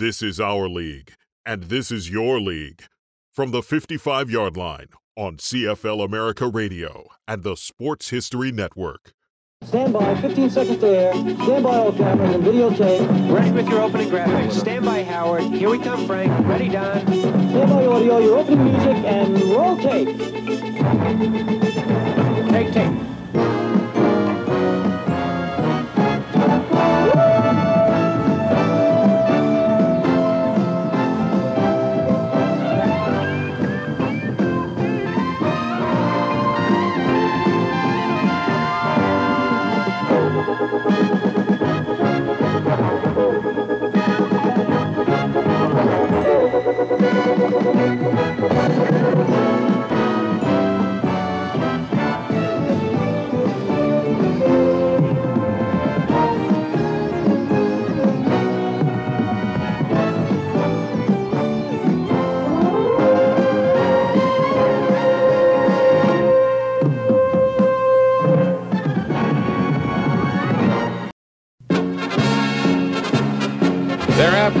This is our league, and this is your league. From the 55 yard line on CFL America Radio and the Sports History Network. Stand by, 15 seconds to air. Stand by all cameras and videotape. Ready with your opening graphics. Stand by, Howard. Here we come, Frank. Ready, Don. Stand by audio, your opening music, and roll tape. Take tape. They're after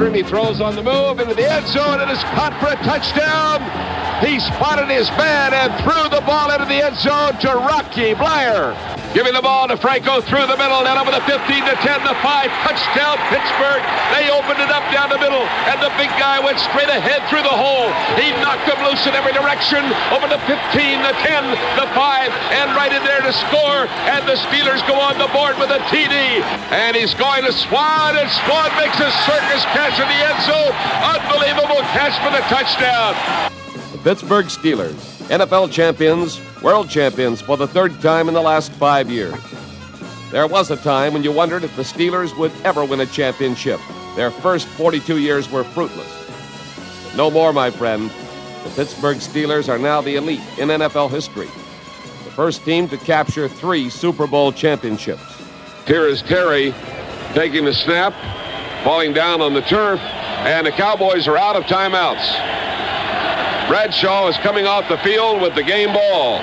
He throws on the move into the end zone and is caught for a touchdown. He spotted his man and threw the ball into the end zone to Rocky Bleier. Giving the ball to Franco through the middle, then over the 15 to 10, the 5, touchdown Pittsburgh. They opened it up down the middle, and the big guy went straight ahead through the hole. He knocked them loose in every direction, over the 15, the 10, the 5, and right in there to score. And the Steelers go on the board with a TD. And he's going to Swann, and Swann makes a circus catch in the end zone. Unbelievable catch for the touchdown. Pittsburgh Steelers, NFL champions, world champions for the third time in the last five years. There was a time when you wondered if the Steelers would ever win a championship. Their first 42 years were fruitless. But no more, my friend. The Pittsburgh Steelers are now the elite in NFL history. The first team to capture three Super Bowl championships. Here is Terry taking the snap, falling down on the turf, and the Cowboys are out of timeouts. Bradshaw is coming off the field with the game ball.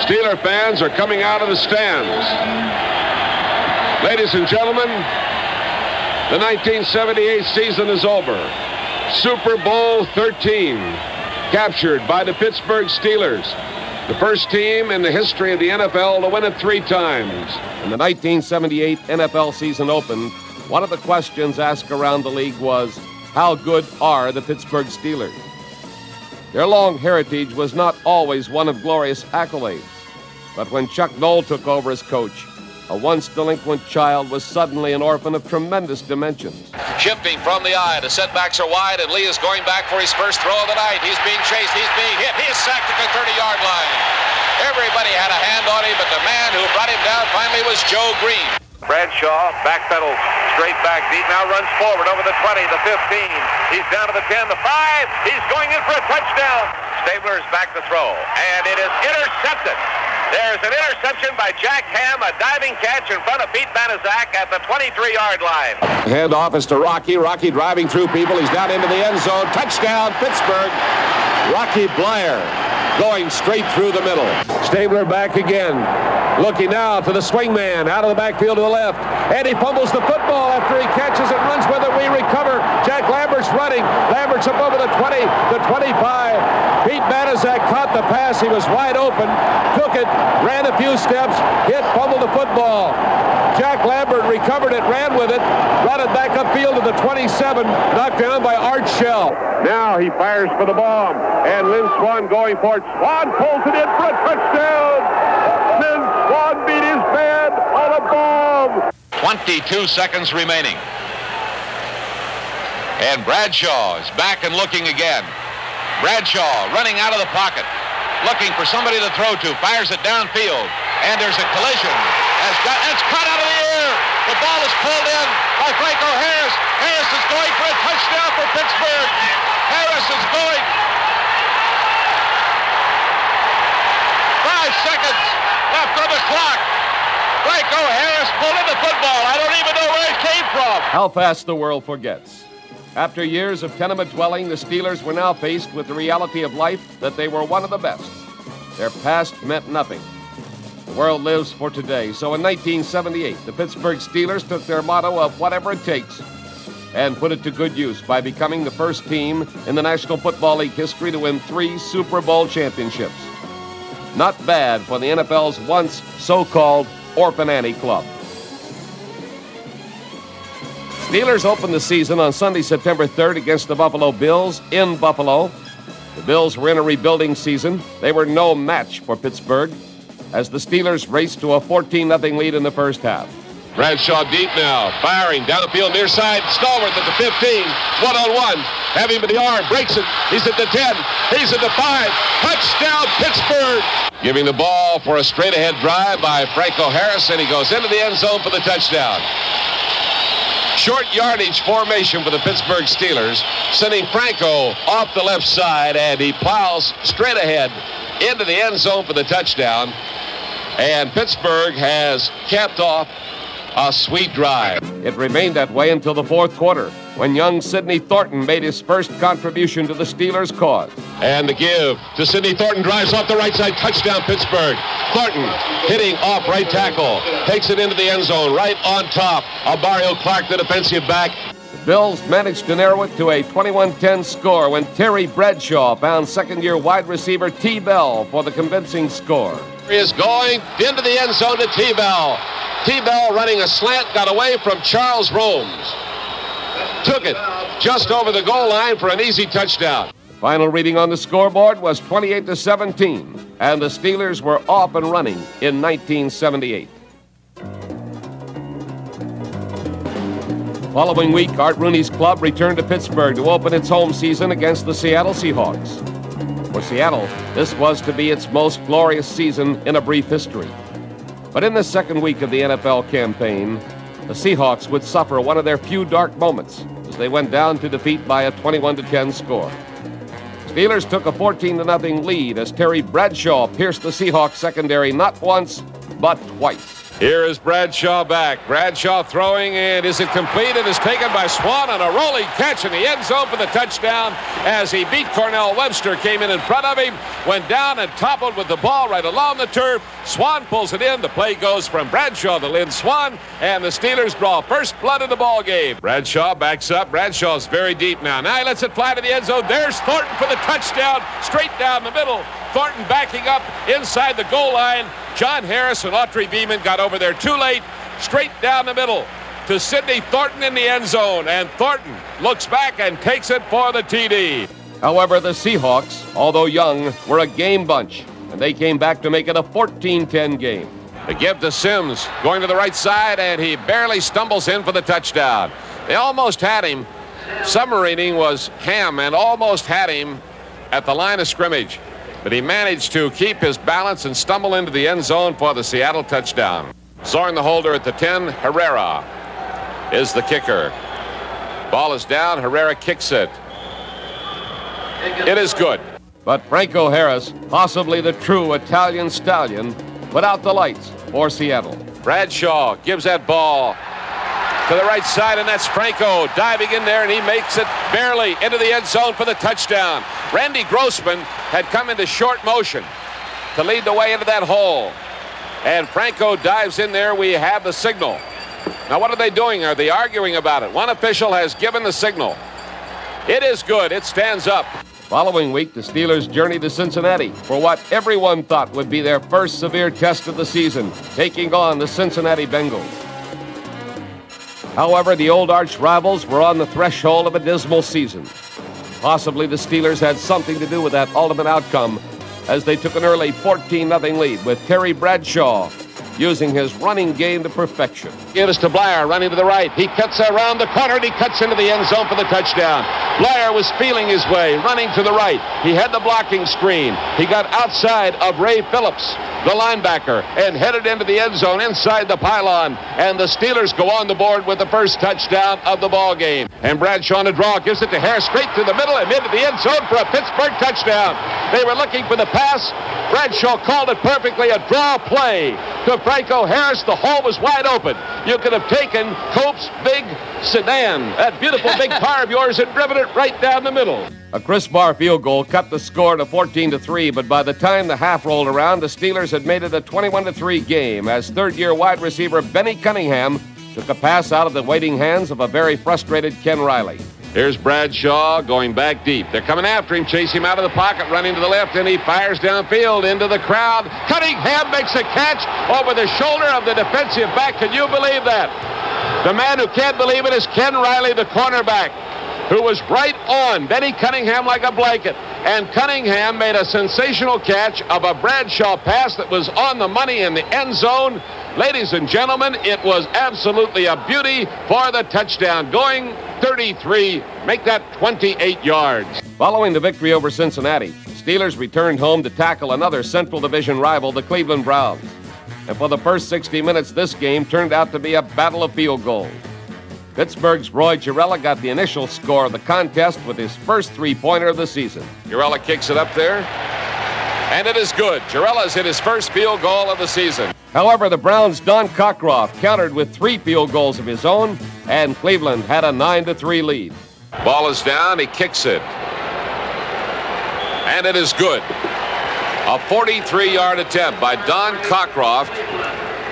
Steeler fans are coming out of the stands. Ladies and gentlemen, the 1978 season is over. Super Bowl 13, captured by the Pittsburgh Steelers, the first team in the history of the NFL to win it three times. When the 1978 NFL season opened, one of the questions asked around the league was, how good are the Pittsburgh Steelers? Their long heritage was not always one of glorious accolades. But when Chuck Noll took over as coach, a once delinquent child was suddenly an orphan of tremendous dimensions. Shifting from the eye, the setbacks are wide, and Lee is going back for his first throw of the night. He's being chased, he's being hit, he is sacked at the 30-yard line. Everybody had a hand on him, but the man who brought him down finally was Joe Greene. Bradshaw backpedals straight back deep. Now runs forward over the 20, the 15. He's down to the 10, the 5. He's going in for a touchdown. Stabler is back to throw, and it is intercepted. There's an interception by Jack Ham, a diving catch in front of Pete Banaszak at the 23-yard line. Handoff is to Rocky. Rocky driving through people. He's down into the end zone. Touchdown, Pittsburgh. Rocky Bleier going straight through the middle. Stabler back again. Looking now to the swing man out of the backfield to the left. And he fumbles the football after he catches it, runs with it. We recover. Jack Lambert's running. Lambert's up over the 20, the 25. Pete Banaszak caught the pass. He was wide open. Took it, ran a few steps, hit, fumbled the football. Jack Lambert recovered it, ran with it, brought it back upfield to the 27, knocked down by Art Shell. Now he fires for the bomb, and Lynn Swann going for it. Swann pulls it in for a touchdown. Lynn Swann beat his man on a bomb. 22 seconds remaining. And Bradshaw is back and looking again. Bradshaw running out of the pocket, looking for somebody to throw to, fires it downfield, and there's a collision. Has got, it's caught out of the air. The ball is pulled in by Franco Harris. Harris is going for a touchdown for Pittsburgh. Harris is going. Five seconds left on the clock. Franco Harris pulled in the football. I don't even know where it came from. How fast the world forgets. After years of tenement dwelling, the Steelers were now faced with the reality of life that they were one of the best. Their past meant nothing. The world lives for today. So in 1978, the Pittsburgh Steelers took their motto of whatever it takes and put it to good use by becoming the first team in the National Football League history to win three Super Bowl championships. Not bad for the NFL's once so called Orphan Annie Club. Steelers opened the season on Sunday, September 3rd against the Buffalo Bills in Buffalo. The Bills were in a rebuilding season. They were no match for Pittsburgh as the Steelers raced to a 14 0 lead in the first half. Bradshaw deep now, firing down the field near side. At the 15, one on one. Have him at the arm, breaks it. He's at the 10, he's at the 5. Touchdown, Pittsburgh! Giving the ball for a straight ahead drive by Franco Harris, and he goes into the end zone for the touchdown. Short yardage formation for the Pittsburgh Steelers, sending Franco off the left side, and he plows straight ahead into the end zone for the touchdown. And Pittsburgh has capped off a sweet drive. It remained that way until the fourth quarter, when young Sidney Thornton made his first contribution to the Steelers' cause. And the give to Sidney Thornton drives off the right side, touchdown Pittsburgh. Thornton hitting off right tackle, takes it into the end zone, right on top of Mario Clark, the defensive back. The Bills managed to narrow it to a 21-10 score when Terry Bradshaw found second-year wide receiver T. Bell for the convincing score. Is going into the end zone to T. Bell. T. Bell running a slant, got away from Charles Romes. Took it just over the goal line for an easy touchdown. The final reading on the scoreboard was 28 to 17, and the Steelers were off and running in 1978. Following week, Art Rooney's club returned to Pittsburgh to open its home season against the Seattle Seahawks. For Seattle, this was to be its most glorious season in a brief history. But in the second week of the NFL campaign, the Seahawks would suffer one of their few dark moments as they went down to defeat by a 21 10 score. Steelers took a 14 0 lead as Terry Bradshaw pierced the Seahawks secondary not once, but twice. Here is Bradshaw back. Bradshaw throwing, and is it complete? It is taken by Swann on a rolling catch in the end zone for the touchdown as he beat Cornell Webster, came in in front of him, went down and toppled with the ball right along the turf. Swann pulls it in. The play goes from Bradshaw to Lynn Swann, and the Steelers draw first blood in the ball game. Bradshaw backs up. Bradshaw's very deep now. Now he lets it fly to the end zone. There's Thornton for the touchdown, straight down the middle. Thornton backing up inside the goal line. John Harris and Autry Beamon got over there too late, straight down the middle to Sidney Thornton in the end zone. And Thornton looks back and takes it for the TD. However, the Seahawks, although young, were a game bunch, and they came back to make it a 14 10 game. The give to Sims going to the right side, and he barely stumbles in for the touchdown. They almost had him. Submarining was Ham and almost had him at the line of scrimmage but he managed to keep his balance and stumble into the end zone for the Seattle touchdown. Zorn the holder at the 10. Herrera is the kicker. Ball is down. Herrera kicks it. It is good. But Franco Harris, possibly the true Italian stallion, put out the lights for Seattle. Bradshaw gives that ball to the right side, and that's Franco diving in there, and he makes it barely into the end zone for the touchdown. Randy Grossman had come into short motion to lead the way into that hole. And Franco dives in there. We have the signal. Now, what are they doing? Are they arguing about it? One official has given the signal. It is good. It stands up. Following week, the Steelers journey to Cincinnati for what everyone thought would be their first severe test of the season, taking on the Cincinnati Bengals. However, the old arch rivals were on the threshold of a dismal season. Possibly the Steelers had something to do with that ultimate outcome as they took an early 14 0 lead with Terry Bradshaw using his running game to perfection. Gives to Blair, running to the right. He cuts around the corner and he cuts into the end zone for the touchdown. Blair was feeling his way, running to the right. He had the blocking screen. He got outside of Ray Phillips the linebacker, and headed into the end zone inside the pylon. And the Steelers go on the board with the first touchdown of the ball game. And Bradshaw to draw gives it to Harris straight to the middle and into the end zone for a Pittsburgh touchdown. They were looking for the pass. Bradshaw called it perfectly, a draw play to Franco Harris. The hole was wide open. You could have taken Cope's big sedan, that beautiful big car of yours, and driven it right down the middle. A Chris Bahr field goal cut the score to 14 to 3, but by the time the half rolled around, the Steelers had made it a 21 to 3 game as third-year wide receiver Bennie Cunningham took a pass out of the waiting hands of a very frustrated Ken Riley. Here's Bradshaw going back deep. They're coming after him, chase him out of the pocket, running to the left, and he fires downfield into the crowd. Cunningham makes a catch over the shoulder of the defensive back. Can you believe that? The man who can't believe it is Ken Riley, the cornerback, who was right on Bennie Cunningham like a blanket. And Cunningham made a sensational catch of a Bradshaw pass that was on the money in the end zone. Ladies and gentlemen, it was absolutely a beauty for the touchdown. Going 33, make that 28 yards. Following the victory over Cincinnati, Steelers returned home to tackle another Central Division rival, the Cleveland Browns. And for the first 60 minutes, this game turned out to be a battle of field goals. Pittsburgh's Roy Gerela got the initial score of the contest with his first three pointer of the season. Gerela kicks it up there, and it is good. Gerela's hit his first field goal of the season. However, the Browns' Don Cockcroft countered with three field goals of his own, and Cleveland had a 9 to 3 lead. Ball is down, he kicks it. And it is good. A 43 yard attempt by Don Cockcroft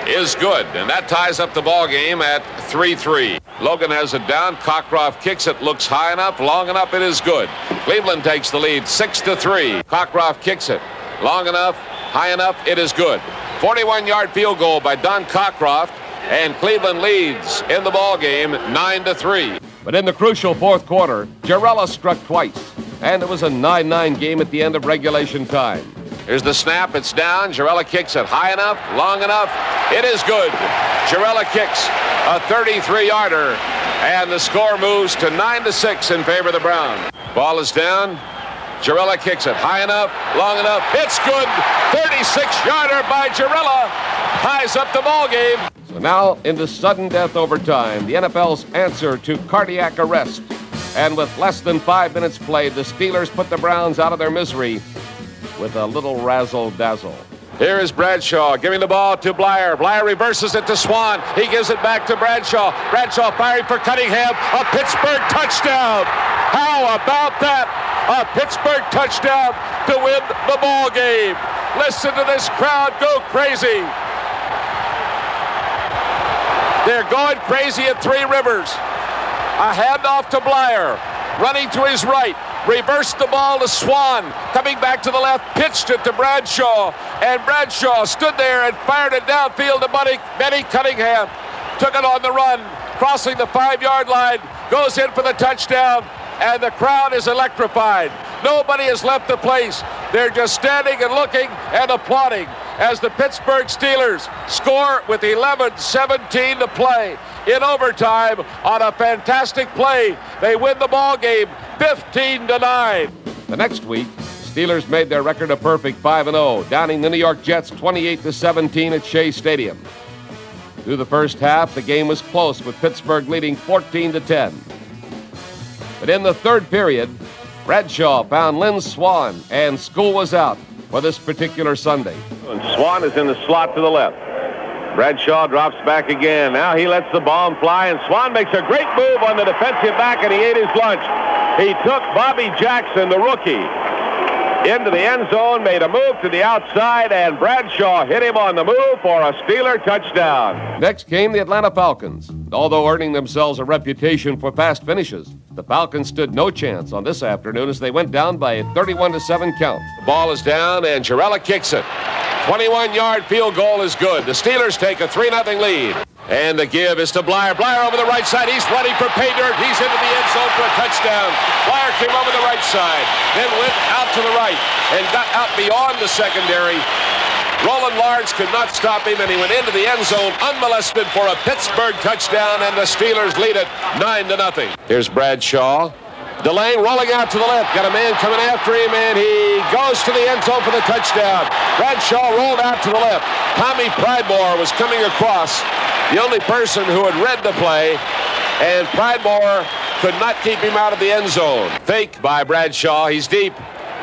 is good, and that ties up the ball game at 3 3. Logan has it down. Cockcroft kicks it, looks high enough, long enough, it is good. Cleveland takes the lead 6 to 3. Cockcroft kicks it, long enough, high enough, it is good. 41 yard field goal by Don Cockcroft, and Cleveland leads in the ball game 9 to 3. But in the crucial fourth quarter, Gerela struck twice, and it was a 9 9 game at the end of regulation time. Here's the snap. It's down. Gerela kicks it high enough, long enough. It is good. Gerela kicks a 33-yarder, and the score moves to 9 to 6 in favor of the Browns. Ball is down. Gerela kicks it high enough, long enough. It's good. 36-yarder by Gerela ties up the ball game. So now, into sudden death overtime, the NFL's answer to cardiac arrest. And with less than five minutes played, the Steelers put the Browns out of their misery with a little razzle dazzle. Here is Bradshaw giving the ball to Bleier. Bleier reverses it to Swann. He gives it back to Bradshaw. Bradshaw firing for Cunningham. A Pittsburgh touchdown. How about that? A Pittsburgh touchdown to win the ball game. Listen to this crowd go crazy. They're going crazy at Three Rivers. A handoff to Bleier. Running to his right. Reversed the ball to Swann. Coming back to the left. Pitched it to Bradshaw. And Bradshaw stood there and fired it downfield to Buddy, Bennie Cunningham. Took it on the run. Crossing the five yard line. Goes in for the touchdown. And the crowd is electrified. Nobody has left the place. They're just standing and looking and applauding as the Pittsburgh Steelers score with 11-17 to play in overtime on a fantastic play. They win the ball game 15 to 9. The next week, Steelers made their record a perfect 5 0, downing the New York Jets 28 to 17 at Shea Stadium. Through the first half, the game was close with Pittsburgh leading 14 to 10. But in the third period, Bradshaw found Lynn Swann, and school was out for this particular Sunday. And Swann is in the slot to the left. Bradshaw drops back again. Now he lets the bomb fly, and Swann makes a great move on the defensive back, and he ate his lunch. He took Bobby Jackson, the rookie, into the end zone, made a move to the outside, and Bradshaw hit him on the move for a Steeler touchdown. Next came the Atlanta Falcons. Although earning themselves a reputation for fast finishes, the Falcons stood no chance on this afternoon as they went down by a 31 7 count. The ball is down, and Gerela kicks it. 21 yard field goal is good. The Steelers take a 3 0 lead. And the give is to Bleier. Bleier over the right side. He's ready for pay dirt. He's into the end zone for a touchdown. Bleier came over the right side, then went out to the right and got out beyond the secondary. Roland Lawrence could not stop him, and he went into the end zone unmolested for a Pittsburgh touchdown, and the Steelers lead it 9 to nothing. Here's Bradshaw. Delane rolling out to the left. Got a man coming after him, and he goes to the end zone for the touchdown. Bradshaw rolled out to the left. Tommy Pridemore was coming across, the only person who had read the play, and Pridemore could not keep him out of the end zone. Fake by Bradshaw. He's deep.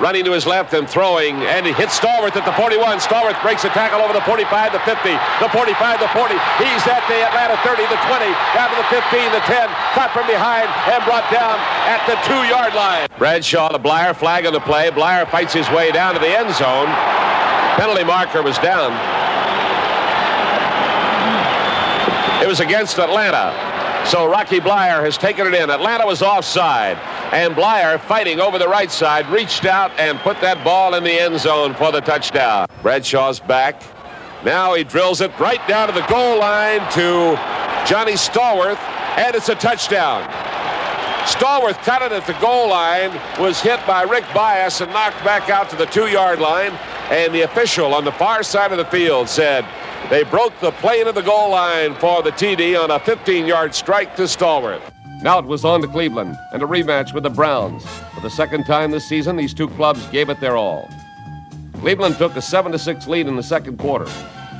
Running to his left and throwing, and he hits Stallworth at the 41. Stallworth breaks a tackle over the 45, the 50, the 45, the 40. He's at the Atlanta 30, the 20, down to the 15, the 10. Caught from behind and brought down at the two-yard line. Bradshaw to Bleier, flag on the play. Bleier fights his way down to the end zone. Penalty marker was down. It was against Atlanta. So Rocky Bleier has taken it in. Atlanta was offside. And Bleier, fighting over the right side, reached out and put that ball in the end zone for the touchdown. Bradshaw's back. Now he drills it right down to the goal line to Johnny Stallworth, and it's a touchdown. Stallworth cut it at the goal line, was hit by Rick Byas and knocked back out to the two-yard line. And the official on the far side of the field said they broke the plane of the goal line for the TD on a 15-yard strike to Stallworth. Now it was on to Cleveland and a rematch with the Browns. For the second time this season, these two clubs gave it their all. Cleveland took a 7 6 lead in the second quarter.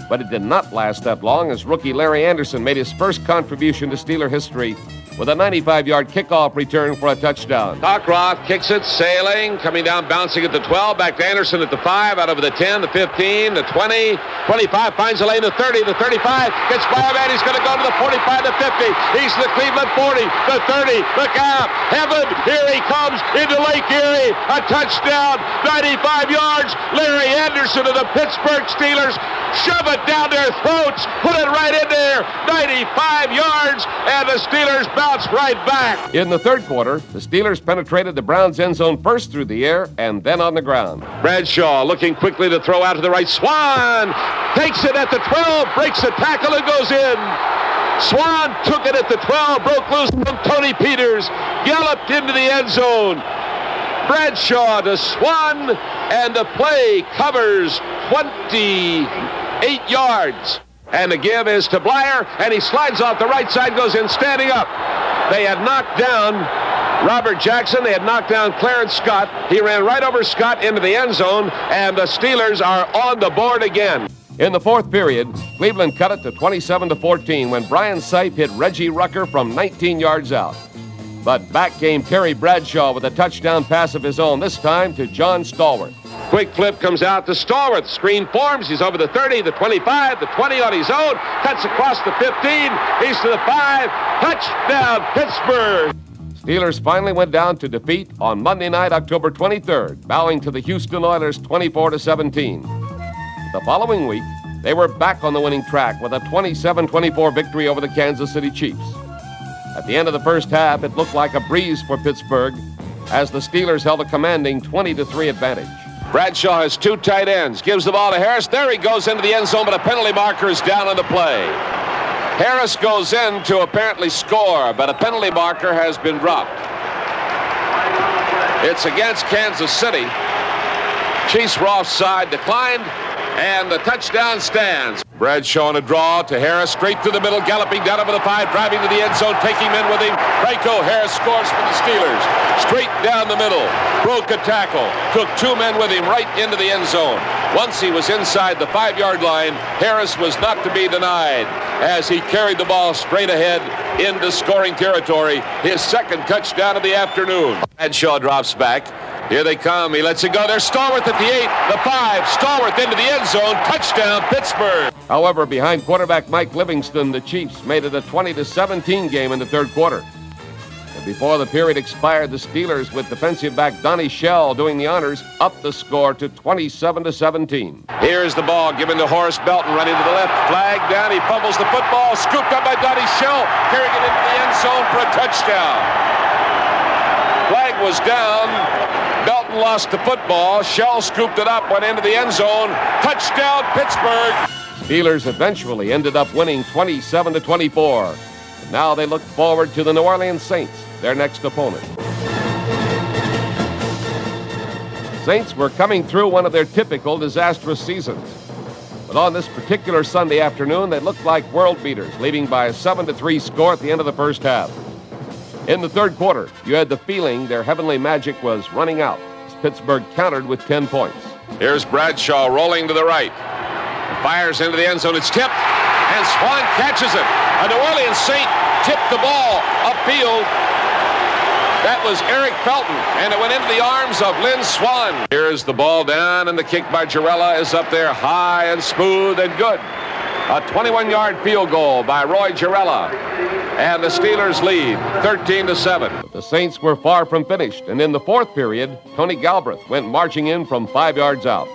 But it did not last that long as rookie Larry Anderson made his first contribution to Steeler history with a 95 yard kickoff return for a touchdown. Cockcroft kicks it, sailing, coming down, bouncing at the 12, back to Anderson at the 5, out over the 10, the 15, the 20, 25, finds the lane, the 30, the 35, gets by a man, he's going to go to the 45, the 50, he's the Cleveland 40, the 30, the gap, heaven, here he comes into Lake Erie, a touchdown, 95 yards, Larry Anderson of the Pittsburgh Steelers, shove it down their throats, put it right in there, 95 yards, and the Steelers right back. In the third quarter, the Steelers penetrated the Browns' end zone first through the air and then on the ground. Bradshaw looking quickly to throw out to the right. Swann takes it at the 12, breaks the tackle and goes in. Swann took it at the 12, broke loose from Tony Peters, galloped into the end zone. Bradshaw to Swann, and the play covers 28 yards. And the give is to Bleier, and he slides off the right side, goes in standing up. They had knocked down Robert Jackson. They had knocked down Clarence Scott. He ran right over Scott into the end zone, and the Steelers are on the board again. In the fourth period, Cleveland cut it to 27 to 14 when Brian Sipe hit Reggie Rucker from 19 yards out. But back came Terry Bradshaw with a touchdown pass of his own, this time to John Stallworth. Quick flip comes out to Stallworth. Screen forms. He's over the 30, the 25, the 20 on his own. Cuts across the 15. He's to the 5. Touchdown, Pittsburgh. Steelers finally went down to defeat on Monday night, October 23rd, bowing to the Houston Oilers 24 to 17. The following week, they were back on the winning track with a 27 24 victory over the Kansas City Chiefs. At the end of the first half, it looked like a breeze for Pittsburgh as the Steelers held a commanding 20 3 advantage. Bradshaw has two tight ends, gives the ball to Harris. There he goes into the end zone, but a penalty marker is down on the play. Harris goes in to apparently score, but a penalty marker has been dropped. It's against Kansas City. Chiefs were offside, declined, and the touchdown stands. Bradshaw on a draw to Harris, straight through the middle, galloping down over the five, driving to the end zone, taking men with him. Franco Harris scores for the Steelers. Straight down the middle, broke a tackle, took two men with him right into the end zone. Once he was inside the five-yard line, Harris was not to be denied as he carried the ball straight ahead into scoring territory. His second touchdown of the afternoon. Bradshaw drops back. Here they come. He lets it go. There's Stallworth at the eight, the five. Stallworth into the end zone. Touchdown, Pittsburgh. However, behind quarterback Mike Livingston, the Chiefs made it a 20 to 17 game in the third quarter. And before the period expired, the Steelers, with defensive back Donnie Shell doing the honors, upped the score to 27 to 17. Here's the ball given to Horace Belton running to the left. Flag down. He fumbles the football. Scooped up by Donnie Shell. Carrying it into the end zone for a touchdown. Flag was down. Lost the football. Shell scooped it up, went into the end zone. Touchdown, Pittsburgh. Steelers eventually ended up winning 27 to 24. And now they look forward to the New Orleans Saints, their next opponent. Saints were coming through one of their typical disastrous seasons. But on this particular Sunday afternoon, they looked like world beaters, leading by a 7 3 score at the end of the first half. In the third quarter, you had the feeling their heavenly magic was running out Pittsburgh countered with 10 points. Here's Bradshaw rolling to the right. Fires into the end zone. It's tipped, and Swann catches it. A New Orleans Saint tipped the ball upfield. That was Eric Felton, and it went into the arms of Lynn Swann. Here's the ball down, and the kick by Gerela is up there high and smooth and good. A 21-yard field goal by Roy Gerela. And the Steelers lead 13 to 7. The Saints were far from finished, and in the fourth period, Tony Galbreath went marching in from five yards out.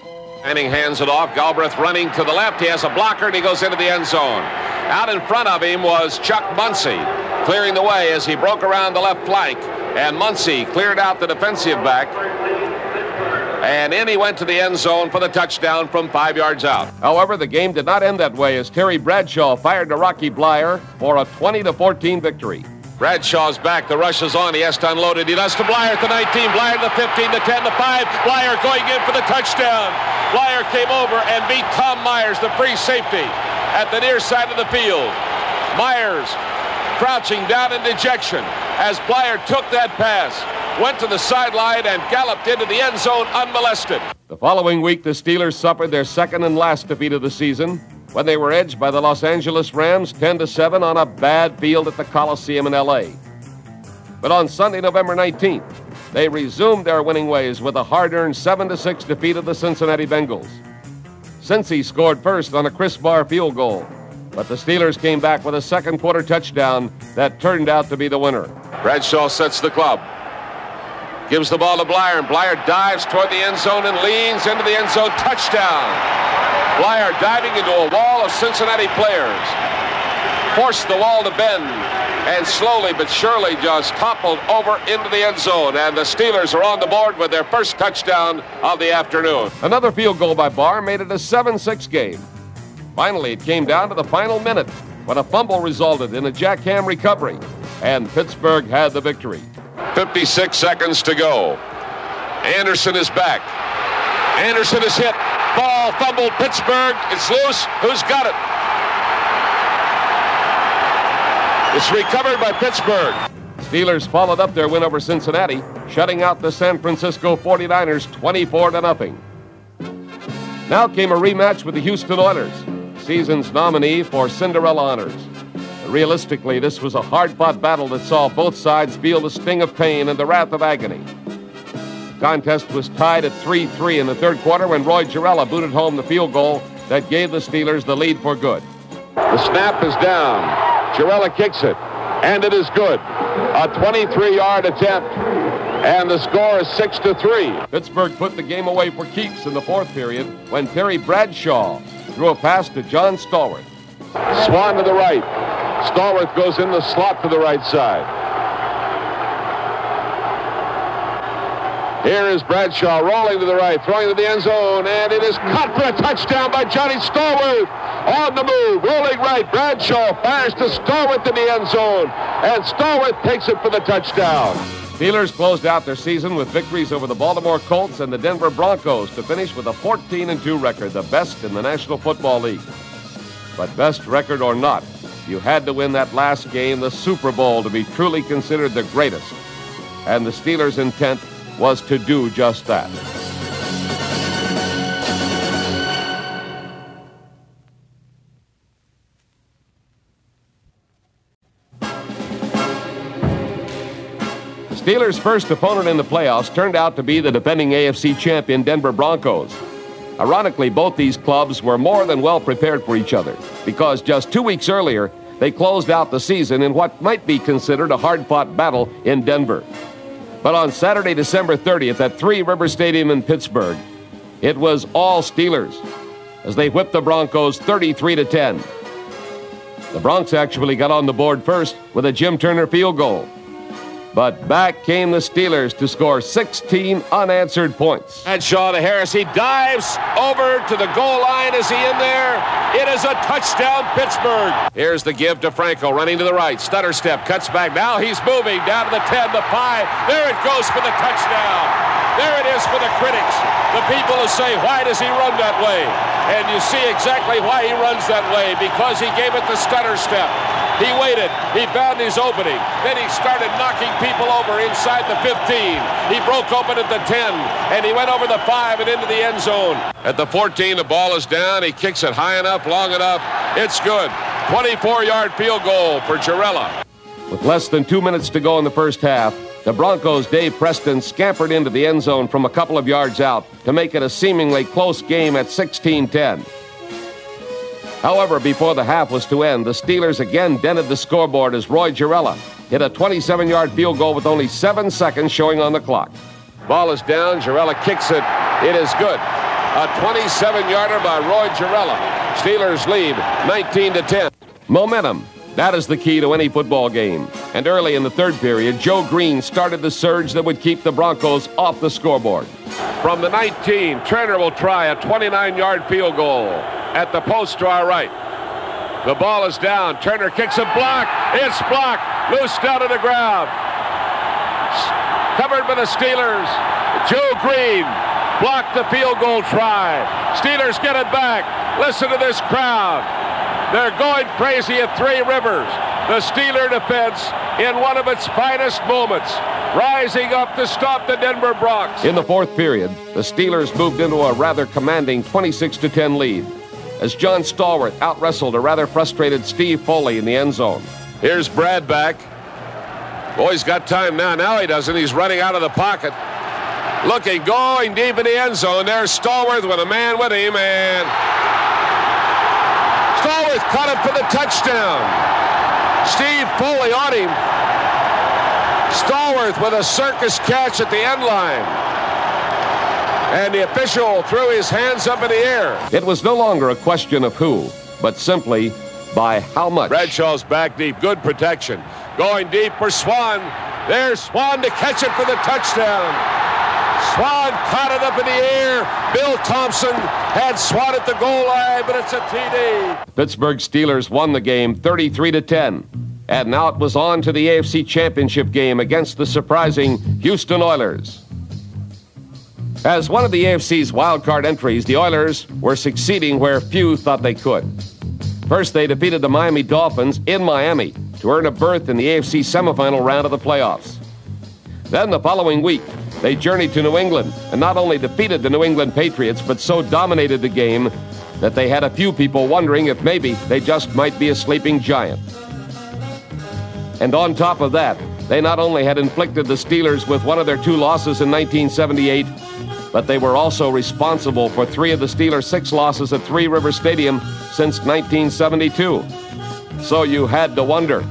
Manning hands it off. Galbreath running to the left. He has a blocker and he goes into the end zone. Out in front of him was Chuck Muncie, clearing the way as he broke around the left flank. And Muncie cleared out the defensive back. And in he went to the end zone for the touchdown from five yards out. However, the game did not end that way as Terry Bradshaw fired to Rocky Bleier for a 20 to 14 victory. Bradshaw's back. The rush is on. He has to unload it. He does to Bleier at the 19. Bleier to the 15, the 10, the 5. Bleier going in for the touchdown. Bleier came over and beat Tom Myers, the free safety, at the near side of the field. Myers crouching down in dejection as Bleier took that pass, went to the sideline, and galloped into the end zone unmolested. The following week, the Steelers suffered their second and last defeat of the season when they were edged by the Los Angeles Rams 10 to 7 on a bad field at the Coliseum in LA. But on Sunday, November 19th, they resumed their winning ways with a hard-earned 7 to 6 defeat of the Cincinnati Bengals. Cincy scored first on a Chris Bahr field goal, but the Steelers came back with a second quarter touchdown that turned out to be the winner. Bradshaw sets the club. Gives the ball to Bleier, and Bleier dives toward the end zone and leans into the end zone. Touchdown! Bleier diving into a wall of Cincinnati players. Forced the wall to bend and slowly but surely just toppled over into the end zone. And the Steelers are on the board with their first touchdown of the afternoon. Another field goal by Bahr made it a 7 6 game. Finally, it came down to the final minute when a fumble resulted in a Jack Ham recovery, and Pittsburgh had the victory. 56 seconds to go. Anderson is back. Anderson is hit. Ball fumbled. Pittsburgh. It's loose. Who's got it? It's recovered by Pittsburgh. Steelers followed up their win over Cincinnati, shutting out the San Francisco 49ers 24 to nothing. Now came a rematch with the Houston Oilers, season's nominee for Cinderella honors. Realistically, this was a hard-fought battle that saw both sides feel the sting of pain and the wrath of agony. The contest was tied at 3 3 in the third quarter when Roy Gerela booted home the field goal that gave the Steelers the lead for good. The snap is down. Gerela kicks it, and it is good. A 23 yard attempt, and the score is 6 to 3. Pittsburgh put the game away for keeps in the fourth period when Terry Bradshaw threw a pass to John Stallworth. Swann to the right. Stallworth goes in the slot to the right side. Here is Bradshaw rolling to the right, throwing to the end zone, and it is caught for a touchdown by Johnny Stallworth. On the move, rolling right. Bradshaw fires to Stallworth in the end zone, and Stallworth takes it for the touchdown. Steelers closed out their season with victories over the Baltimore Colts and the Denver Broncos to finish with a 14 2 record, the best in the National Football League. But best record or not, you had to win that last game, the Super Bowl, to be truly considered the greatest. And the Steelers' intent was to do just that. Steelers' first opponent in the playoffs turned out to be the defending AFC champion Denver Broncos. Ironically, both these clubs were more than well prepared for each other because just two weeks earlier, they closed out the season in what might be considered a hard fought battle in Denver. But on Saturday, December 30th at Three River Stadium in Pittsburgh, it was all Steelers as they whipped the Broncos 33 to 10. The Bronx actually got on the board first with a Jim Turner field goal. But back came the Steelers to score 16 unanswered points. And Shaw to Harris. He dives over to the goal line. Is he in there? It is a touchdown, Pittsburgh. Here's the give to Franco running to the right. Stutter step, cuts back. Now he's moving down to the 10, the 5. There it goes for the touchdown. There it is for the critics. The people who say, why does he run that way? And you see exactly why he runs that way because he gave it the stutter step. He waited. He found his opening. Then he started knocking people over inside the 15. He broke open at the 10, and he went over the 5 and into the end zone. At the 14, the ball is down. He kicks it high enough, long enough. It's good. 24-yard field goal for Gerela. With less than two minutes to go in the first half, the Broncos' Dave Preston scampered into the end zone from a couple of yards out to make it a seemingly close game at 16 10. However, before the half was to end, the Steelers again dented the scoreboard as Roy Gerela hit a 27 yard field goal with only seven seconds showing on the clock. Ball is down. Gerela kicks it. It is good. A 27 yarder by Roy Gerela. Steelers lead 19 to 10. Momentum. That is the key to any football game. And early in the third period, Joe Greene started the surge that would keep the Broncos off the scoreboard. From the 19, Turner will try a 29 yard field goal at the post to our right. The ball is down. Turner kicks a block. It's blocked. Loose down to the ground. Covered by the Steelers. Joe Greene blocked the field goal try. Steelers get it back. Listen to this crowd. They're going crazy at Three Rivers. The Steeler defense in one of its finest moments, rising up to stop the Denver Bronx. In the fourth period, the Steelers moved into a rather commanding 26 10 lead as John Stallworth out wrestled a rather frustrated Steve Foley in the end zone. Here's Brad back. Boy, he's got time now. Now he doesn't. He's running out of the pocket. Looking, going deep in the end zone. There's Stallworth with a man with him, and Stallworth caught him for the touchdown. Steve Foley on him. Stallworth with a circus catch at the end line. And the official threw his hands up in the air. It was no longer a question of who, but simply by how much. Bradshaw's back deep. Good protection. Going deep for Swann. There's Swann to catch it for the touchdown. Swann caught it up in the air. Bill Thompson had Swann at the goal line, but it's a TD. Pittsburgh Steelers won the game 33 to 10. And now it was on to the AFC Championship game against the surprising Houston Oilers. As one of the AFC's wildcard entries, the Oilers were succeeding where few thought they could. First, they defeated the Miami Dolphins in Miami to earn a berth in the AFC semifinal round of the playoffs. Then the following week, they journeyed to New England and not only defeated the New England Patriots, but so dominated the game that they had a few people wondering if maybe they just might be a sleeping giant. And on top of that, they not only had inflicted the Steelers with one of their two losses in 1978, but they were also responsible for three of the Steelers' six losses at Three River Stadium since 1972. So you had to wonder.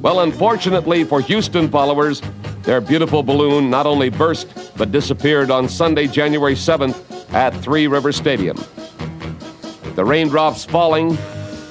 Well, unfortunately for Houston followers, their beautiful balloon not only burst, but disappeared on Sunday, January 7th at Three River Stadium. The raindrops falling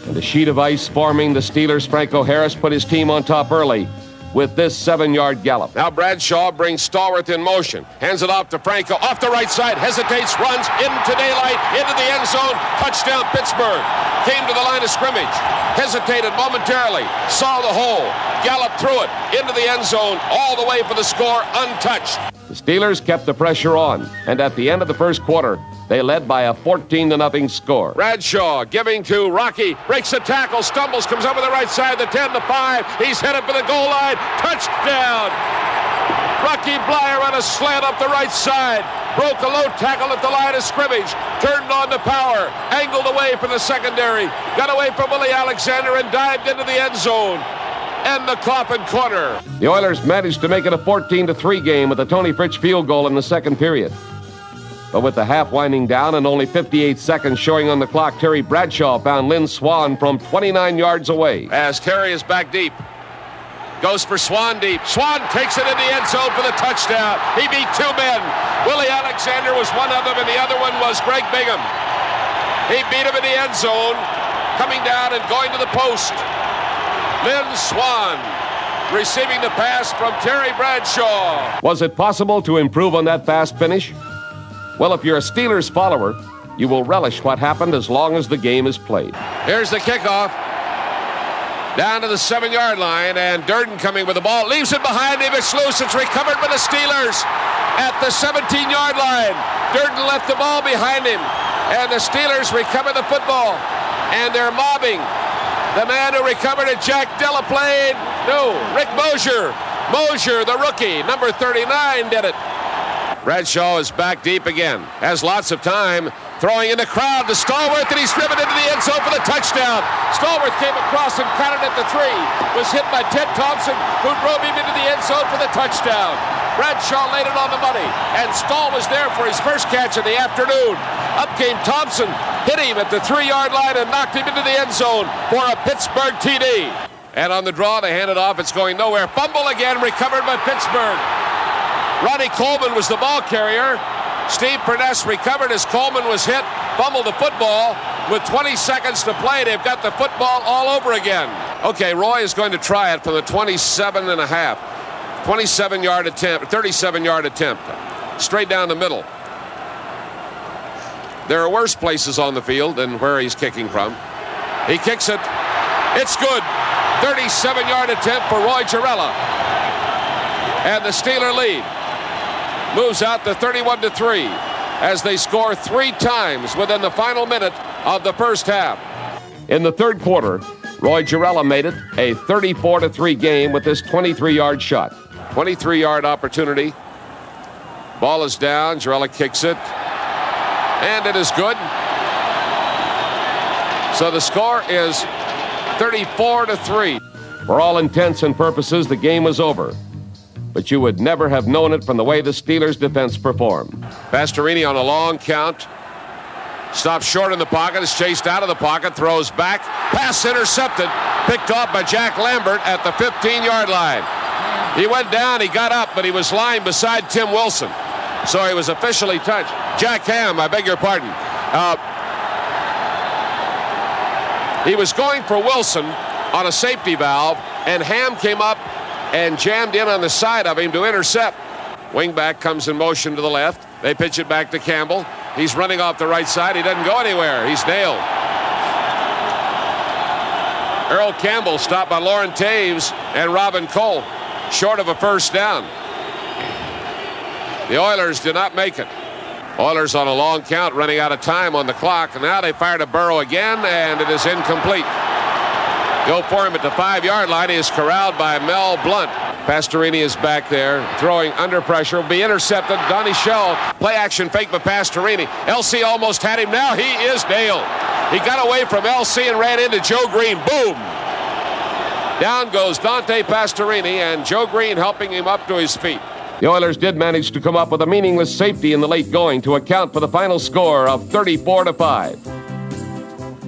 and the sheet of ice forming, the Steelers' Franco Harris put his team on top early with this seven yard gallop. Now Bradshaw brings Stallworth in motion, hands it off to Franco, off the right side, hesitates, runs into daylight, into the end zone, touchdown Pittsburgh. Came to the line of scrimmage, hesitated momentarily, saw the hole, galloped through it, into the end zone, all the way for the score, untouched. The Steelers kept the pressure on, and at the end of the first quarter, they led by a 14 to nothing score. Bradshaw giving to Rocky, breaks the tackle, stumbles, comes over the right side, the 10 to 5. He's headed for the goal line. Touchdown! Rocky Bleier on a slant up the right side. Broke a low tackle at the line of scrimmage. Turned on the power. Angled away from the secondary. Got away from Willie Alexander and dived into the end zone. And the coffin corner. The Oilers managed to make it a 14 3 game with a Toni Fritsch field goal in the second period. But with the half winding down and only 58 seconds showing on the clock, Terry Bradshaw found Lynn Swann from 29 yards away. As Terry is back deep. Goes for Swann deep. Swann takes it in the end zone for the touchdown. He beat two men. Willie Alexander was one of them, and the other one was Greg Bingham. He beat him in the end zone, coming down and going to the post. Lynn Swann receiving the pass from Terry Bradshaw. Was it possible to improve on that fast finish? Well, if you're a Steelers follower, you will relish what happened as long as the game is played. Here's the kickoff. Down to the seven yard line, and Durden coming with the ball. Leaves it behind him. It's loose. It's recovered by the Steelers at the 17 yard line. Durden left the ball behind him, and the Steelers recover the football. And they're mobbing. The man who recovered it, Jack Deloplaine. No, Rick Moser. Moser, the rookie, number 39, did it. Bradshaw is back deep again. Has lots of time. Throwing in the crowd to Stallworth, and he's driven into the end zone for the touchdown. Stallworth came across and caught it at the three. Was hit by Ted Thompson, who drove him into the end zone for the touchdown. Bradshaw laid it on the money, and Stall was there for his first catch of the afternoon. Up came Thompson, hit him at the three-yard line, and knocked him into the end zone for a Pittsburgh TD. And on the draw, they hand it off. It's going nowhere. Fumble again, recovered by Pittsburgh. Ronnie Coleman was the ball carrier. Steve Perness recovered as Coleman was hit, fumbled the football, with 20 seconds to play. They've got the football all over again. Okay, Roy is going to try it from the 27 and a half. 27 yard attempt, 37 yard attempt, straight down the middle. There are worse places on the field than where he's kicking from. He kicks it. It's good. 37 yard attempt for Roy Gerela. And the Steeler lead moves out to 31 to 3 as they score three times within the final minute of the first half. In the third quarter, Roy Gerela made it a 34 to 3 game with this 23 yard shot. 23 yard opportunity. Ball is down. Gerela kicks it. And it is good. So the score is 34 to 3. For all intents and purposes, the game was over. But you would never have known it from the way the Steelers' defense performed. Pastorini on a long count. Stops short in the pocket, is chased out of the pocket, throws back. Pass intercepted. Picked off by Jack Lambert at the 15 yard line. He went down, he got up, but he was lying beside Tim Wilson. So he was officially touched. Jack Ham, I beg your pardon. Uh, he was going for Wilson on a safety valve, and Ham came up and jammed in on the side of him to intercept. Wingback comes in motion to the left. They pitch it back to Campbell. He's running off the right side. He doesn't go anywhere. He's nailed. Earl Campbell stopped by Loren Toews and Robin Cole, short of a first down. The Oilers did not make it. Oilers on a long count, running out of time on the clock. Now they fire to Burrough again, and it is incomplete. Go for him at the five yard line. He is corralled by Mel Blount. Pastorini is back there, throwing under pressure. Will be intercepted. Donnie Shell, play action fake by Pastorini. LC almost had him. Now he is nailed. He got away from LC and ran into Joe Greene. Boom! Down goes Dante Pastorini, and Joe Greene helping him up to his feet. The Oilers did manage to come up with a meaningless safety in the late going to account for the final score of 34 to 5.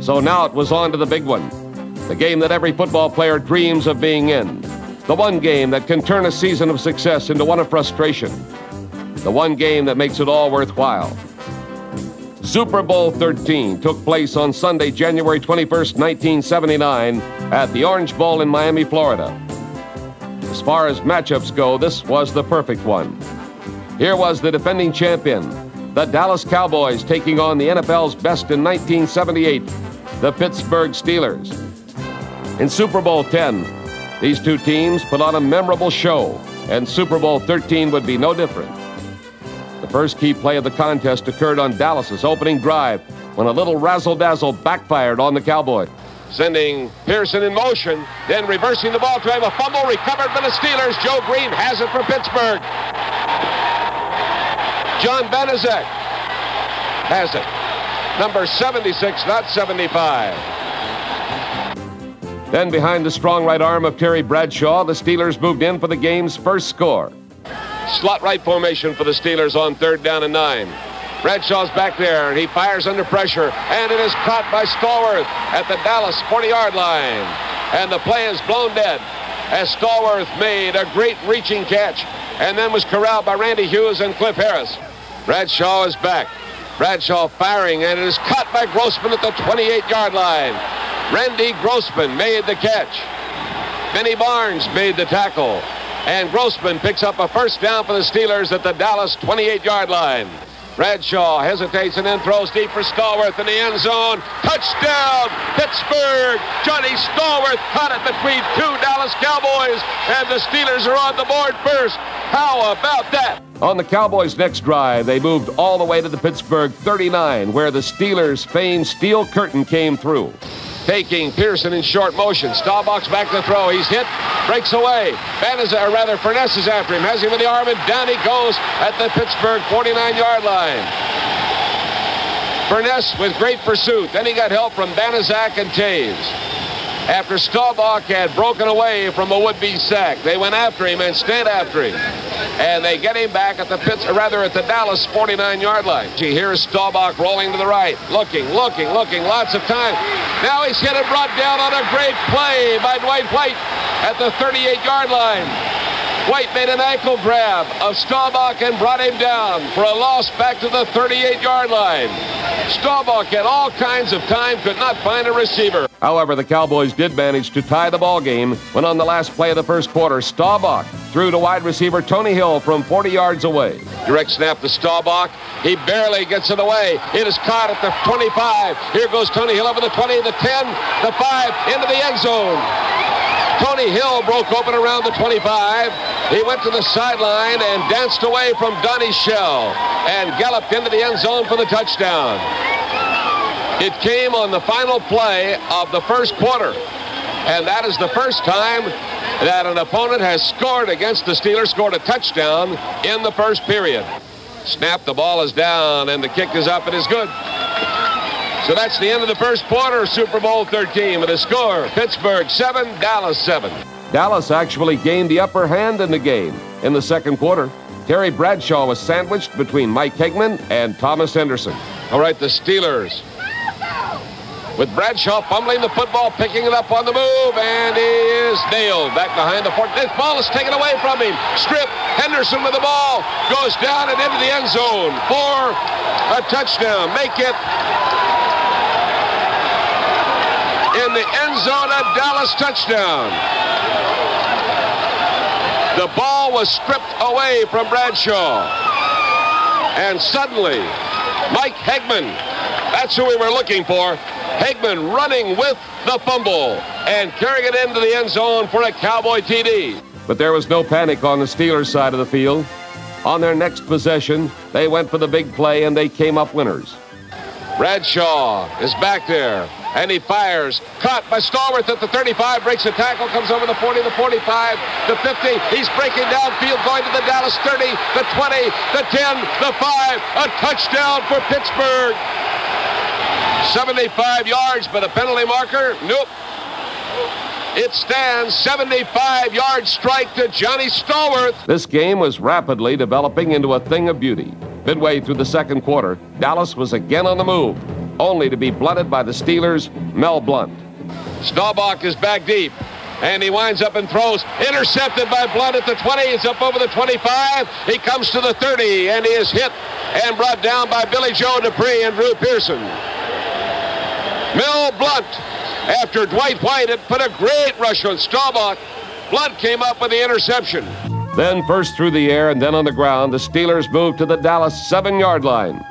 So now it was on to the big one. The game that every football player dreams of being in. The one game that can turn a season of success into one of frustration. The one game that makes it all worthwhile. Super Bowl 13 took place on Sunday, January 21st, 1979, at the Orange Bowl in Miami, Florida. As far as matchups go, this was the perfect one. Here was the defending champion, the Dallas Cowboys, taking on the NFL's best in 1978, the Pittsburgh Steelers. In Super Bowl 10, these two teams put on a memorable show, and Super Bowl 13 would be no different. The first key play of the contest occurred on Dallas's opening drive when a little razzle dazzle backfired on the Cowboy. Sending Pearson in motion, then reversing the ball to have a fumble recovered by the Steelers. Joe Greene has it for Pittsburgh. John Banaszak has it. Number 76, not 75. Then, behind the strong right arm of Terry Bradshaw, the Steelers moved in for the game's first score. Slot right formation for the Steelers on third down and nine. Bradshaw's back there, and he fires under pressure, and it is caught by Stallworth at the Dallas 40 yard line. And the play is blown dead as Stallworth made a great reaching catch and then was corralled by Randy Hughes and Cliff Harris. Bradshaw is back. Bradshaw firing, and it is caught by Grossman at the 28 yard line. Randy Grossman made the catch. Benny Barnes made the tackle. And Grossman picks up a first down for the Steelers at the Dallas 28 yard line. Bradshaw hesitates and then throws deep for Stallworth in the end zone. Touchdown, Pittsburgh. Johnny Stallworth caught it between two Dallas Cowboys, and the Steelers are on the board first. How about that? On the Cowboys' next drive, they moved all the way to the Pittsburgh 39, where the Steelers' famed steel curtain came through taking Pearson in short motion. Staubach's back to throw. He's hit, breaks away. Banaszak, or rather, Furness is after him. Has him in the arm, and down he goes at the Pittsburgh 49-yard line. Furness with great pursuit. Then he got help from Banaszak and Toews. After Staubach had broken away from a would-be sack, they went after him and stand after him. And they get him back at the Pitts, or rather at the Dallas 49-yard line. Here's Staubach rolling to the right, looking, looking, looking, lots of time. Now he's hit and brought down on a great play by Dwight White at the 38-yard line. White made an ankle grab of Staubach and brought him down for a loss back to the 38-yard line. Staubach had all kinds of time, could not find a receiver. However, the Cowboys did manage to tie the ball game when on the last play of the first quarter, Staubach threw to wide receiver Tony Hill from 40 yards away. Direct snap to Staubach. He barely gets it away. It is caught at the 25. Here goes Tony Hill over the 20, the 10, the 5, into the end zone. Tony Hill broke open around the 25. He went to the sideline and danced away from Donnie Shell and galloped into the end zone for the touchdown. It came on the final play of the first quarter. And that is the first time that an opponent has scored against the Steelers, scored a touchdown in the first period. Snap, the ball is down, and the kick is up. It is good. So that's the end of the first quarter, Super Bowl 13 with a score Pittsburgh 7, Dallas 7. Dallas actually gained the upper hand in the game. In the second quarter, Terry Bradshaw was sandwiched between Mike Hegman and Thomas Henderson. All right, the Steelers. With Bradshaw fumbling the football, picking it up on the move, and he is nailed back behind the fort. This ball is taken away from him. Strip. Henderson with the ball goes down and into the end zone for a touchdown. Make it in the end zone, a Dallas touchdown. The ball was stripped away from Bradshaw. And suddenly, Mike Hegman, that's who we were looking for. Hegman running with the fumble and carrying it into the end zone for a Cowboy TD. But there was no panic on the Steelers side of the field. On their next possession, they went for the big play and they came up winners. Bradshaw is back there and he fires. Caught by Stallworth at the 35, breaks a tackle, comes over the 40, the 45, the 50. He's breaking downfield, going to the Dallas 30, the 20, the 10, the 5. A touchdown for Pittsburgh. 75 yards, but a penalty marker? Nope. It stands 75 yard strike to Johnny Stallworth. This game was rapidly developing into a thing of beauty. Midway through the second quarter, Dallas was again on the move only to be blunted by the Steelers' Mel Blount. Staubach is back deep. And he winds up and throws. Intercepted by Blount at the 20. It's up over the 25. He comes to the 30, and he is hit and brought down by Billy Joe Dupree and Drew Pearson. Mel Blount, after Dwight White had put a great rush on Staubach, Blount came up with the interception. Then first through the air and then on the ground, the Steelers moved to the Dallas seven-yard line.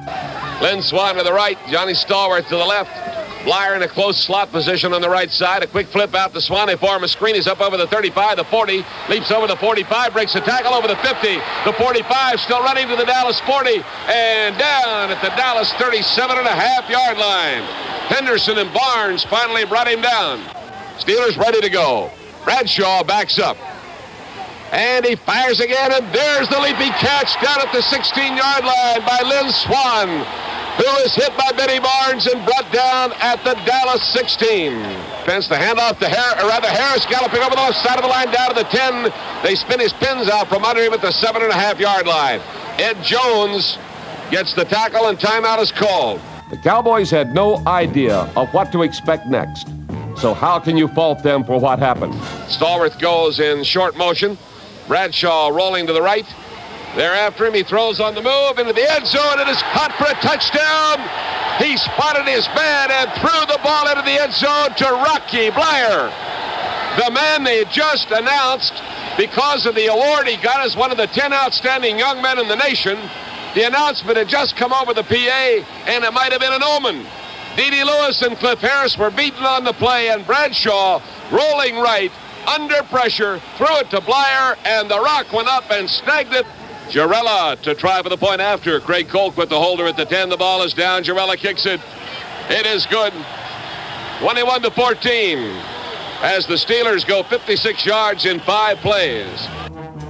Lynn Swann to the right, Johnny Stallworth to the left. Bleier in a close slot position on the right side. A quick flip out to Swann. They form a screen. He's up over the 35, the 40. Leaps over the 45. Breaks a tackle over the 50. The 45 still running to the Dallas 40. And down at the Dallas 37 and a half yard line. Henderson and Barnes finally brought him down. Steelers ready to go. Bradshaw backs up. And he fires again, and there's the leaping catch down at the 16 yard line by Lynn Swann who is hit by Benny Barnes and brought down at the Dallas 16. Fence the handoff to Harris, or rather Harris galloping over the left side of the line down to the 10. They spin his pins out from under him at the seven and a half yard line. Ed Jones gets the tackle and timeout is called. The Cowboys had no idea of what to expect next. So how can you fault them for what happened? Stallworth goes in short motion. Bradshaw rolling to the right. Thereafter him, he throws on the move into the end zone. And it is caught for a touchdown. He spotted his man and threw the ball into the end zone to Rocky Bleier. The man they just announced because of the award he got as one of the 10 outstanding young men in the nation. The announcement had just come over the PA, and it might have been an omen. D.D. Lewis and Cliff Harris were beaten on the play, and Bradshaw rolling right under pressure, threw it to Bleier, and the rock went up and snagged it Gerela to try for the point after. Craig Colquitt with the holder at the 10. The ball is down. Gerela kicks it. It is good. 21 to 14 as the Steelers go 56 yards in five plays.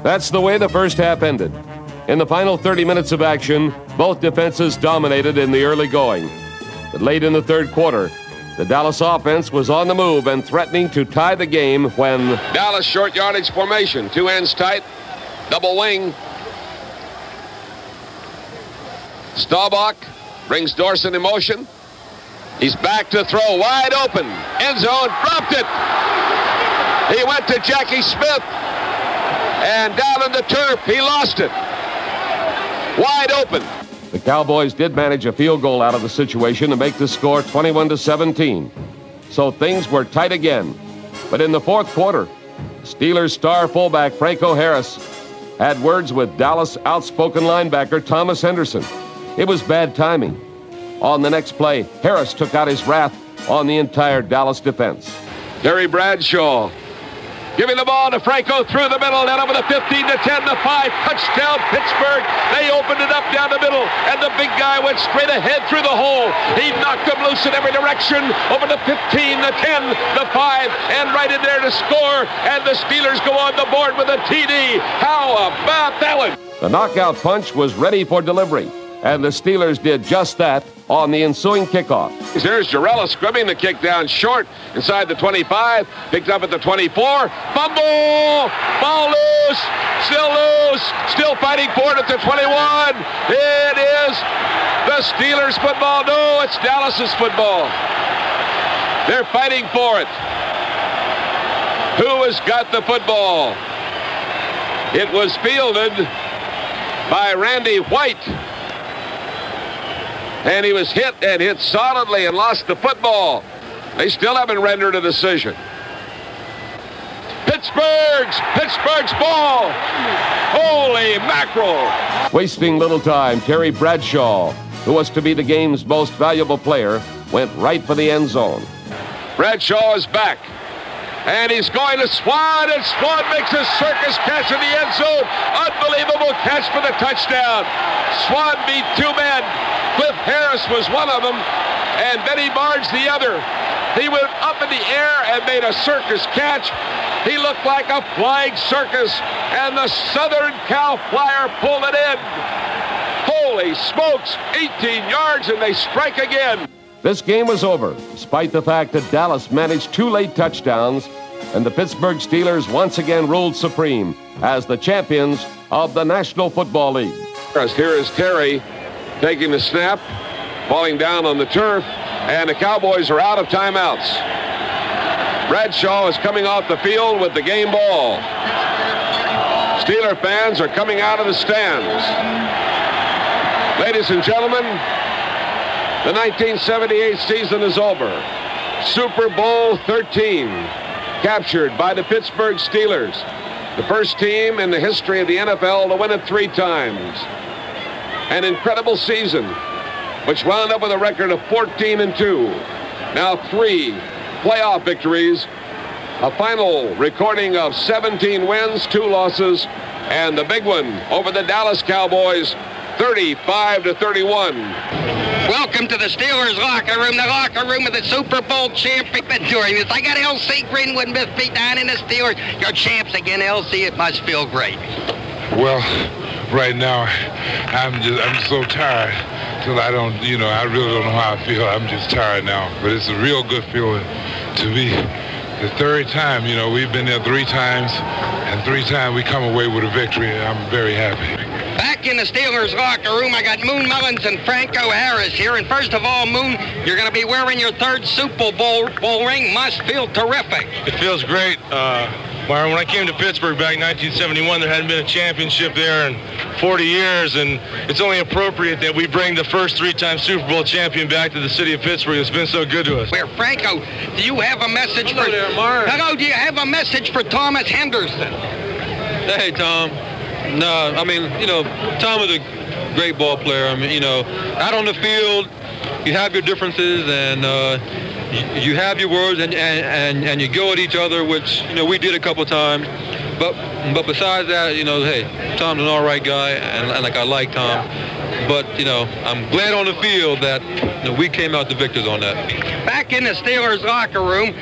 That's the way the first half ended. In the final 30 minutes of action, both defenses dominated in the early going. But late in the third quarter, the Dallas offense was on the move and threatening to tie the game when Dallas short yardage formation, two ends tight, double wing, Staubach brings Dorsett in motion. He's back to throw wide open. End zone, dropped it. He went to Jackie Smith. And down in the turf, he lost it. Wide open. The Cowboys did manage a field goal out of the situation to make the score 21 to 17. So things were tight again. But in the fourth quarter, Steelers star fullback Franco Harris had words with Dallas outspoken linebacker Thomas Henderson. It was bad timing. On the next play, Harris took out his wrath on the entire Dallas defense. Terry Bradshaw giving the ball to Franco through the middle, then over the 15 to 10 to 5. Touchdown, Pittsburgh. They opened it up down the middle, and the big guy went straight ahead through the hole. He knocked them loose in every direction over the 15, the 10, the 5, and right in there to score. And the Steelers go on the board with a TD. How about that one? The knockout punch was ready for delivery, and the Steelers did just that on the ensuing kickoff. Here's Gerela scrimming the kick down short inside the 25, picked up at the 24, fumble, ball loose, still loose, still fighting for it at the 21. It is the Steelers football. No, it's Dallas's football. They're fighting for it. Who has got the football? It was fielded by Randy White and he was hit and hit solidly and lost the football. They still haven't rendered a decision. Pittsburgh's Pittsburgh's ball. Holy mackerel! Wasting little time, Terry Bradshaw, who was to be the game's most valuable player, went right for the end zone. Bradshaw is back. And he's going to Swann, and Swann makes a circus catch in the end zone. Unbelievable catch for the touchdown. Swann beat two men. Cliff Harris was one of them, and Benny Barnes the other. He went up in the air and made a circus catch. He looked like a flying circus, and the Southern Cal Flyer pulled it in. Holy smokes, 18 yards, and they strike again. This game was over, despite the fact that Dallas managed two late touchdowns, and the Pittsburgh Steelers once again ruled supreme as the champions of the National Football League. Here is Terry taking the snap, falling down on the turf, and the Cowboys are out of timeouts. Bradshaw is coming off the field with the game ball. Steeler fans are coming out of the stands. Ladies and gentlemen, the 1978 season is over. Super Bowl 13, captured by the Pittsburgh Steelers, the first team in the history of the NFL to win it three times. An incredible season, which wound up with a record of 14 and 2. Now three playoff victories, a final recording of 17 wins, two losses, and the big one over the Dallas Cowboys, 35 to 31. Welcome to the Steelers locker room, the locker room of the Super Bowl champion. During this, I got LC Greenwood Pete down in the Steelers. You're champs again, LC. It must feel great. Well, right now, I'm just I'm so tired till I don't, you know, I really don't know how I feel. I'm just tired now, but it's a real good feeling to be the third time. You know, we've been there three times, and three times we come away with a victory. And I'm very happy. Back in the Steelers locker room, I got Moon Mullins and Franco Harris here. And first of all, Moon, you're going to be wearing your third Super Bowl, Bowl ring. Must feel terrific. It feels great. Uh, Myron, when I came to Pittsburgh back in 1971, there hadn't been a championship there in 40 years, and it's only appropriate that we bring the first three-time Super Bowl champion back to the city of Pittsburgh. It's been so good to us. Where, Franco, do you have a message Hello for... there, Mark. Hello, do you have a message for Thomas Henderson? Hey, Tom. No, I mean, you know, Tom is a great ball player. I mean, you know, out on the field, you have your differences, and uh, you, you have your words, and, and, and, and you go at each other, which, you know, we did a couple times. But but besides that, you know, hey, Tom's an all right guy, and, and like I like Tom. But, you know, I'm glad on the field that you know, we came out the victors on that. Back in the Steelers locker room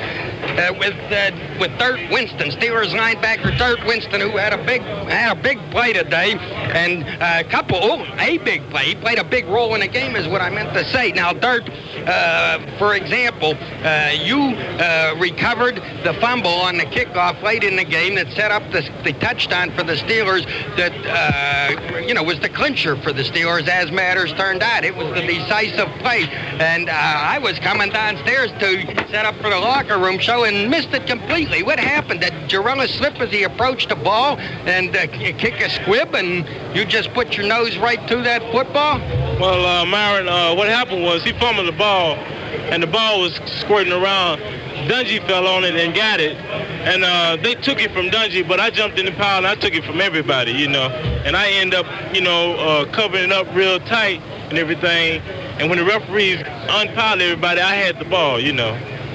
uh, with uh, with Dirt Winston, Steelers linebacker Dirt Winston, who had a big had a big play today, and a couple oh a big play. He played a big role in the game, is what I meant to say. Now, Dirt, uh, for example, uh, you uh, recovered the fumble on the kickoff late in the game that set up the, the touchdown for the Steelers. That uh, you know was the clincher for the Steelers, as matters turned out. It was the decisive play, and uh, I was coming downstairs to set up for the locker room show and missed it completely. What happened? Did Gerela slip as he approached the ball and uh, kick a squib, and you just put your nose right to that football? Well, uh, Myron, uh, what happened was he fumbled the ball, and the ball was squirting around. Dungy fell on it and got it, and uh, they took it from Dungy, but I jumped in the pile and I took it from everybody, you know. And I end up, you know, uh, covering it up real tight and everything. And when the referees unpiled everybody, I had the ball, you know.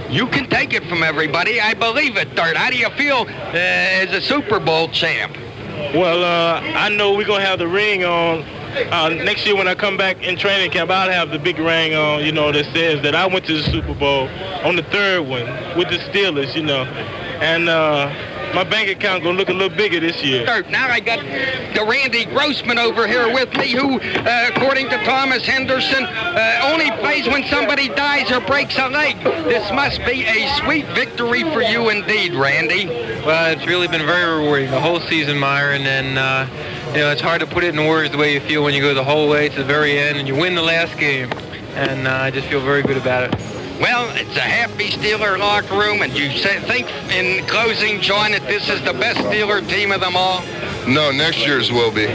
You can take it from everybody. I believe it, Dirt. How do you feel uh, as a Super Bowl champ? Well, uh, I know we're going to have the ring on. Uh, next year when I come back in training camp, I'll have the big ring on, you know, that says that I went to the Super Bowl on the third one with the Steelers, you know. And uh, my bank account gonna look a little bigger this year. Now I got the Randy Grossman over here with me, who, uh, according to Thomas Henderson, uh, only plays when somebody dies or breaks a leg. This must be a sweet victory for you indeed, Randy. Well, it's really been very rewarding the whole season, Myron, and uh, you know it's hard to put it in words the way you feel when you go the whole way to the very end and you win the last game, and uh, I just feel very good about it. Well, it's a happy Steeler locker room, and you say, think in closing, John, that this is the best Steeler team of them all? No, next year's will be.